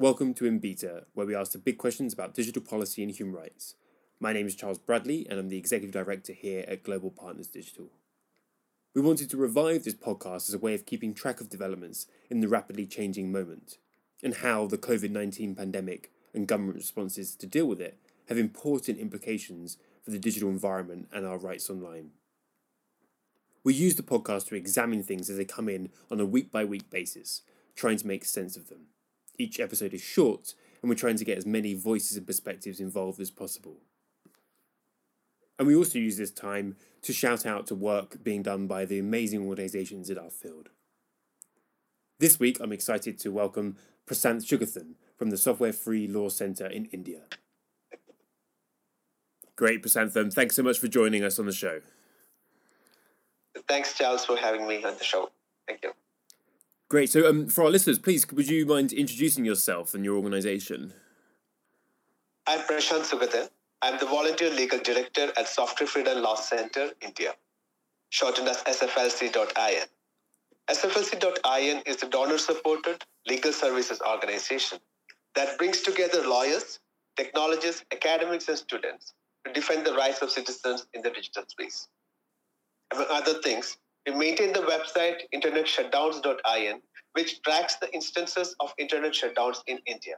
Welcome to Inbeta, where we ask the big questions about digital policy and human rights. My name is Charles Bradley, and I'm the Executive Director here at Global Partners Digital. We wanted to revive this podcast as a way of keeping track of developments in the rapidly changing moment, and how the COVID 19 pandemic and government responses to deal with it have important implications for the digital environment and our rights online. We use the podcast to examine things as they come in on a week by week basis, trying to make sense of them. Each episode is short, and we're trying to get as many voices and perspectives involved as possible. And we also use this time to shout out to work being done by the amazing organisations in our field. This week, I'm excited to welcome Prasanth Sugathan from the Software Free Law Centre in India. Great, Prasantham. Thanks so much for joining us on the show. Thanks, Charles, for having me on the show. Thank you. Great. So, um, for our listeners, please, would you mind introducing yourself and your organisation? I'm Prasanth Sugathan. I'm the Volunteer Legal Director at Software Freedom Law Center, India, shortened as SFLC.in. SFLC.in is a donor supported legal services organization that brings together lawyers, technologists, academics, and students to defend the rights of citizens in the digital space. Among other things, we maintain the website internetshutdowns.in, which tracks the instances of internet shutdowns in India.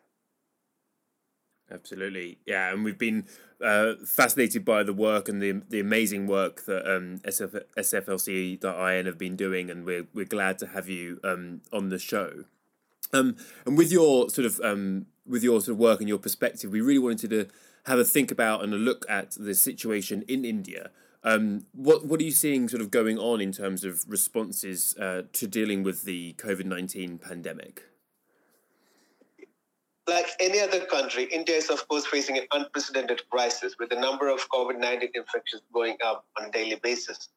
Absolutely, yeah, and we've been uh, fascinated by the work and the the amazing work that um, SF, SFLC.in have been doing, and we're we're glad to have you um, on the show. Um, and with your sort of um, with your sort of work and your perspective, we really wanted to have a think about and a look at the situation in India. Um, what what are you seeing sort of going on in terms of responses uh, to dealing with the COVID nineteen pandemic? Like any other country, India is, of course, facing an unprecedented crisis with the number of COVID 19 infections going up on a daily basis.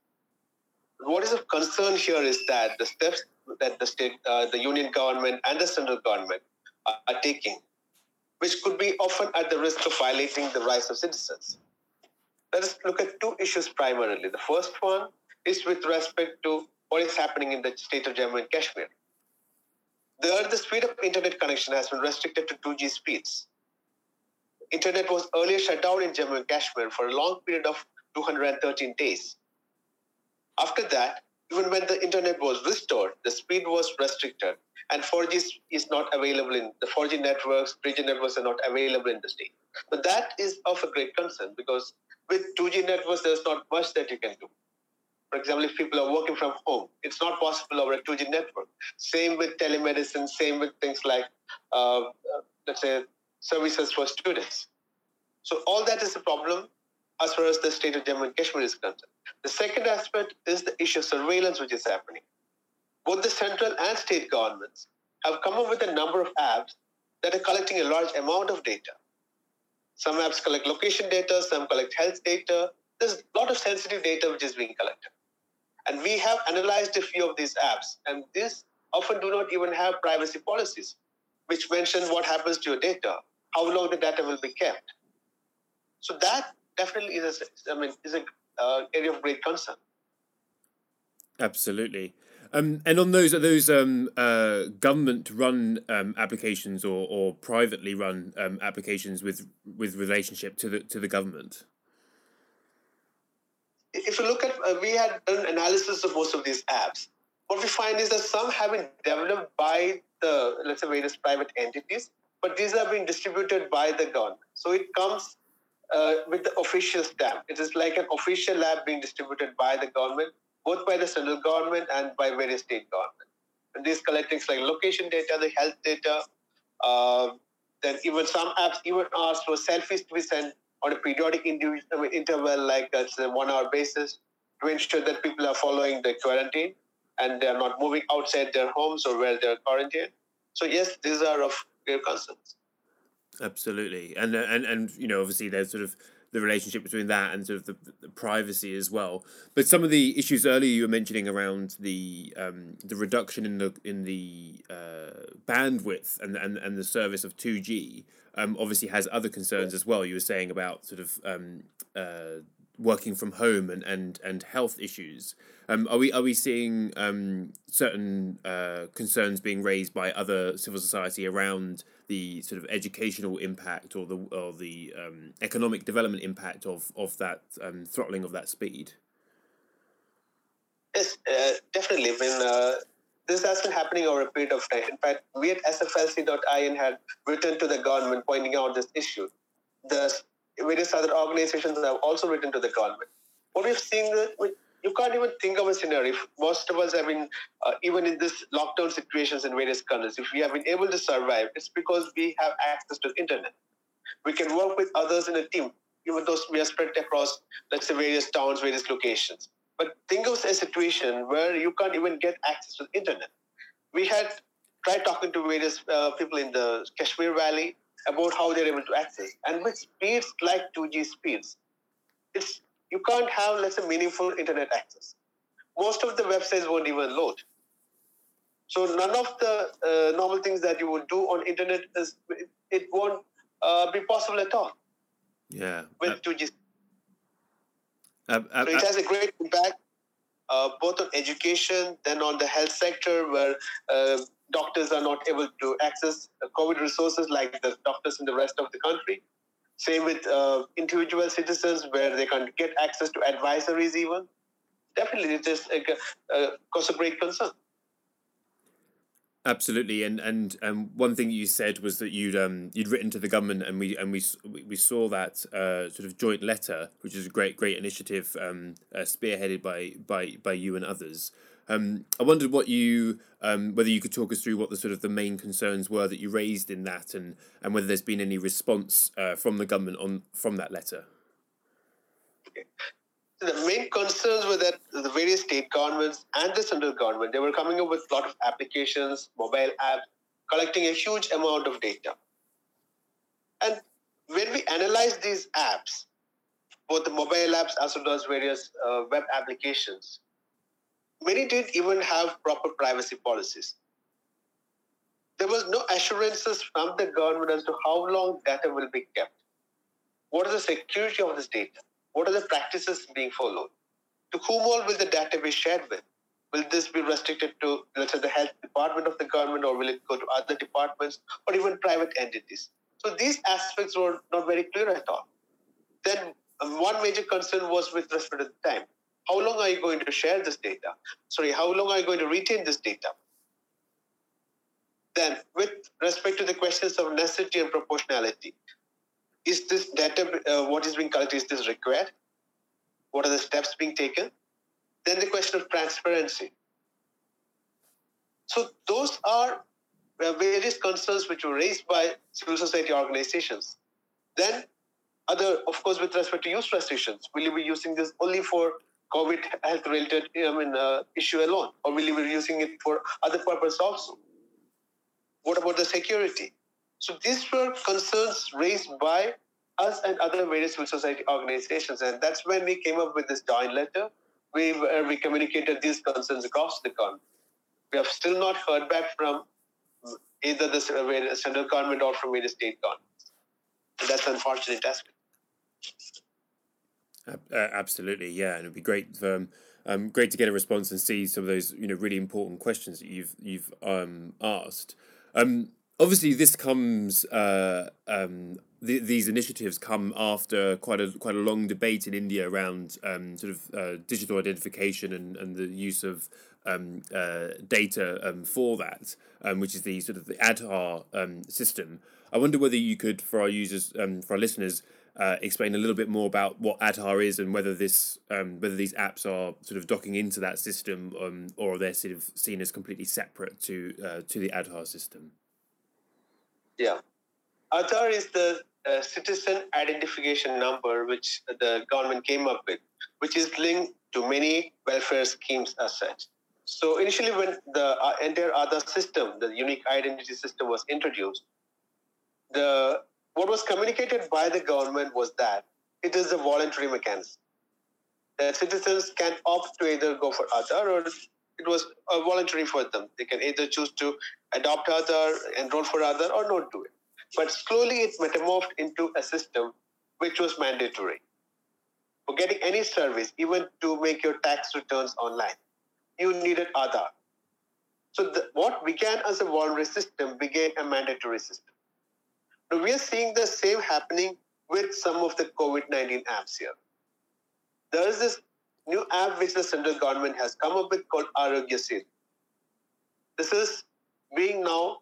What is of concern here is that the steps that the state, uh, the union government, and the central government are, are taking, which could be often at the risk of violating the rights of citizens. Let us look at two issues primarily. The first one is with respect to what is happening in the state of Jammu and Kashmir. There, the speed of internet connection has been restricted to 2G speeds. Internet was earlier shut down in Jammu and Kashmir for a long period of 213 days. After that, even when the internet was restored, the speed was restricted, and 4G is not available in the 4G networks, 3G networks are not available in the state. But that is of a great concern because with 2G networks, there's not much that you can do. For example, if people are working from home, it's not possible over a 2G network. Same with telemedicine, same with things like, uh, let's say, services for students. So all that is a problem as far as the state of Jammu and Kashmir is concerned. The second aspect is the issue of surveillance which is happening. Both the central and state governments have come up with a number of apps that are collecting a large amount of data. Some apps collect location data, some collect health data. There's a lot of sensitive data which is being collected. And we have analyzed a few of these apps, and these often do not even have privacy policies, which mention what happens to your data, how long the data will be kept. So that definitely is a, I mean, is an uh, area of great concern. Absolutely. Um, and on those are those um, uh, government-run um, applications or, or privately run um, applications with with relationship to the to the government if you look at, uh, we had done analysis of most of these apps. What we find is that some have been developed by the, let's say, various private entities, but these are being distributed by the government. So it comes uh, with the official stamp. It is like an official lab being distributed by the government, both by the central government and by various state governments. And these collect things like location data, the health data, uh, then even some apps even ask for selfies to be sent on a periodic interval, like that's a one hour basis, to ensure that people are following the quarantine and they're not moving outside their homes or where they're quarantined. So, yes, these are of great concerns. Absolutely. And, and, and, you know, obviously there's sort of the relationship between that and sort of the, the, privacy as well. But some of the issues earlier you were mentioning around the um, the reduction in the in the uh, bandwidth and, and and the service of two G um, obviously has other concerns as well. You were saying about sort of um, uh, working from home and, and, and health issues. Um, are we are we seeing um, certain uh, concerns being raised by other civil society around the sort of educational impact or the or the um, economic development impact of of that um, throttling of that speed? Yes, uh, definitely. When uh, this has been happening over a period of time. In fact, we at SFLC.in had written to the government pointing out this issue. The various other organizations have also written to the government. What we've seen, you can't even think of a scenario. If most of us have been, uh, even in this lockdown situations in various countries, if we have been able to survive, it's because we have access to internet. We can work with others in a team, even though we are spread across, let's say, various towns, various locations. But think of a situation where you can't even get access to internet. We had tried talking to various uh, people in the Kashmir Valley about how they're able to access. And with speeds like 2G speeds, it's you can't have, let's say, meaningful internet access. Most of the websites won't even load. So none of the uh, normal things that you would do on internet is it won't uh, be possible at all. Yeah. With uh, 2G. Uh, uh, so it has a great impact uh, both on education, then on the health sector, where doctors are not able to access COVID resources like the doctors in the rest of the country. Same with uh, individual citizens where they can't get access to advisories even. Definitely, it is a, a cause of great concern. Absolutely, and and um, one thing you said was that you'd um you'd written to the government, and we and we we saw that uh, sort of joint letter, which is a great great initiative, um, uh, spearheaded by by by you and others. Um, I wondered what you, um, whether you could talk us through what the sort of the main concerns were that you raised in that, and and whether there's been any response uh, from the government on from that letter. The main concerns were that the various state governments and the central government they were coming up with a lot of applications, mobile apps, collecting a huge amount of data. And when we analyze these apps, both the mobile apps as well as various uh, web applications, many didn't even have proper privacy policies. There was no assurances from the government as to how long data will be kept. What is the security of this data? What are the practices being followed? To whom all will the data be shared with? Will this be restricted to, let's say, the health department of the government, or will it go to other departments, or even private entities? So these aspects were not very clear at all. Then one major concern was with respect to time. How long are you going to share this data? Sorry, how long are you going to retain this data? Then, with respect to the questions of necessity and proportionality, is this data, uh, what is being collected, is this required? What are the steps being taken? Then the question of transparency. So, those are uh, various concerns which were raised by civil society organizations. Then, other, of course, with respect to use restrictions, will you be using this only for COVID health related I mean, uh, issue alone, or will you be using it for other purpose also? What about the security? So these were concerns raised by us and other various civil society organizations, and that's when we came up with this joint letter. We uh, we communicated these concerns across the country. We have still not heard back from either the central government or from various state governments. And that's unfortunate aspect. Uh, absolutely, yeah, and it'd be great for, um, um, great to get a response and see some of those you know really important questions that you've you've um, asked. Um, obviously, this comes uh, um, th- these initiatives come after quite a quite a long debate in India around um, sort of uh, digital identification and, and the use of um, uh, data um, for that, um, which is the sort of the Aadhaar um, system. I wonder whether you could, for our users, um, for our listeners, uh, explain a little bit more about what Aadhaar is and whether this um, whether these apps are sort of docking into that system um, or they're sort of seen as completely separate to uh, to the Aadhaar system. Yeah, Aadhaar is the uh, citizen identification number which the government came up with, which is linked to many welfare schemes as such. So initially, when the uh, entire Aadhaar system, the unique identity system, was introduced, the what was communicated by the government was that it is a voluntary mechanism. That citizens can opt to either go for Aadhaar or it was uh, voluntary for them. They can either choose to adopt Aadhaar, enroll for Aadhaar, or not do it. But slowly it metamorphed into a system which was mandatory. for getting any service, even to make your tax returns online, you needed Aadhaar. So the, what began as a voluntary system became a mandatory system. We are seeing the same happening with some of the COVID-19 apps here. There is this new app which the central government has come up with called Aarogya Setu. This is being now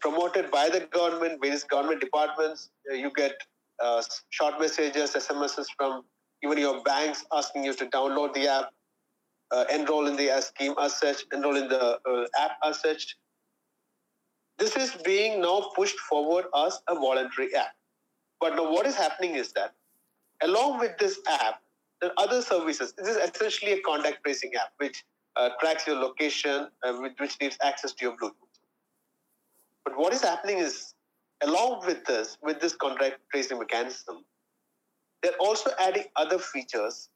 promoted by the government, various government departments. Uh, you get uh, short messages, SMSs from even your banks asking you to download the app, uh, enroll in the scheme as such, enroll in the uh, app as such. This is being now pushed forward as a voluntary app. But now what is happening is that along with this app, there are other services. This is essentially a contact tracing app, which uh, tracks your location, uh, which needs access to your Bluetooth. But what is happening is, along with this, with this contact tracing mechanism, they're also adding other features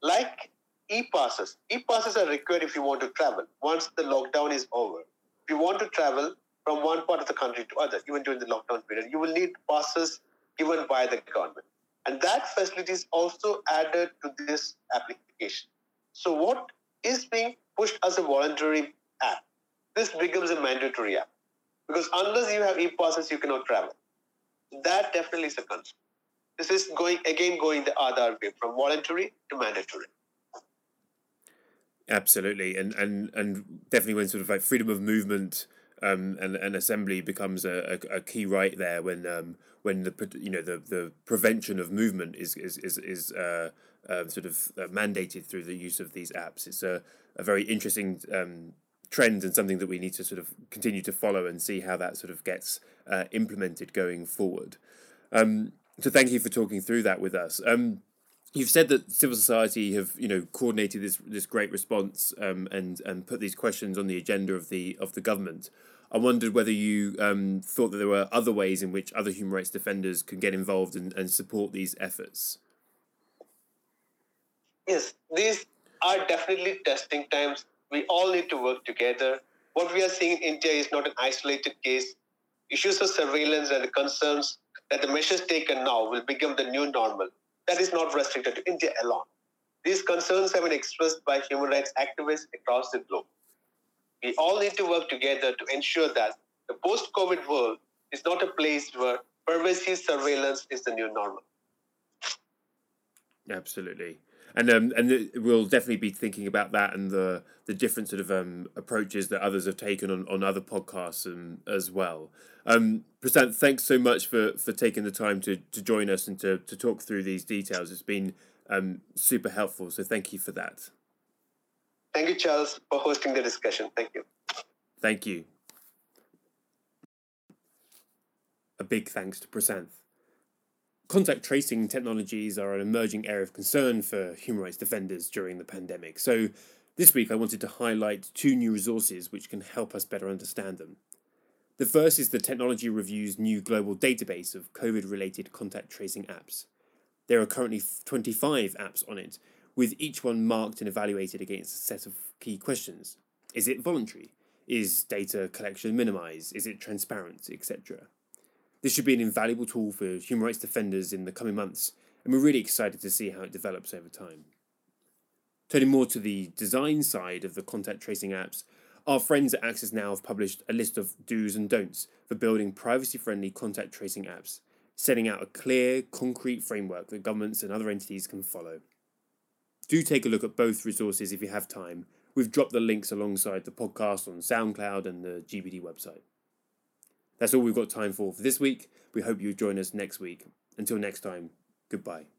like e-passes. E-passes are required if you want to travel once the lockdown is over. If you want to travel from one part of the country to other, even during the lockdown period, you will need passes given by the government. And that facility is also added to this application. So what is being pushed as a voluntary app, this becomes a mandatory app. Because unless you have e-passes, you cannot travel. That definitely is a concern. This is going again going the other way from voluntary to mandatory. Absolutely, and and and definitely when sort of like freedom of movement um, and and assembly becomes a, a, a key right there when um, when the you know the, the prevention of movement is is is, is uh, uh, sort of uh, mandated through the use of these apps. It's a, a very interesting um, trend and something that we need to sort of continue to follow and see how that sort of gets uh, implemented going forward. Um, so thank you for talking through that with us. Um, you've said that civil society have you know coordinated this this great response um, and and put these questions on the agenda of the of the government. I wondered whether you um, thought that there were other ways in which other human rights defenders could get involved and, and support these efforts. Yes, these are definitely testing times. We all need to work together. What we are seeing in India is not an isolated case. Issues of surveillance and the concerns that the measures taken now will become the new normal. That is not restricted to India alone. These concerns have been expressed by human rights activists across the globe. We all need to work together to ensure that the post COVID world is not a place where pervasive surveillance is the new normal. Absolutely. And um, and we'll definitely be thinking about that and the the different sort of um, approaches that others have taken on, on other podcasts and, as well. Um, Prasanth, thanks so much for, for taking the time to, to join us and to, to talk through these details. It's been um, super helpful, so thank you for that. Thank you, Charles, for hosting the discussion. Thank you. Thank you. A big thanks to Prasanth. Contact tracing technologies are an emerging area of concern for human rights defenders during the pandemic. So, this week I wanted to highlight two new resources which can help us better understand them. The first is the Technology Review's new global database of COVID related contact tracing apps. There are currently 25 apps on it, with each one marked and evaluated against a set of key questions. Is it voluntary? Is data collection minimized? Is it transparent? Etc. This should be an invaluable tool for human rights defenders in the coming months, and we're really excited to see how it develops over time. Turning more to the design side of the contact tracing apps, our friends at Access Now have published a list of do's and don'ts for building privacy friendly contact tracing apps, setting out a clear, concrete framework that governments and other entities can follow. Do take a look at both resources if you have time. We've dropped the links alongside the podcast on SoundCloud and the GPD website. That's all we've got time for for this week. We hope you join us next week. Until next time, goodbye.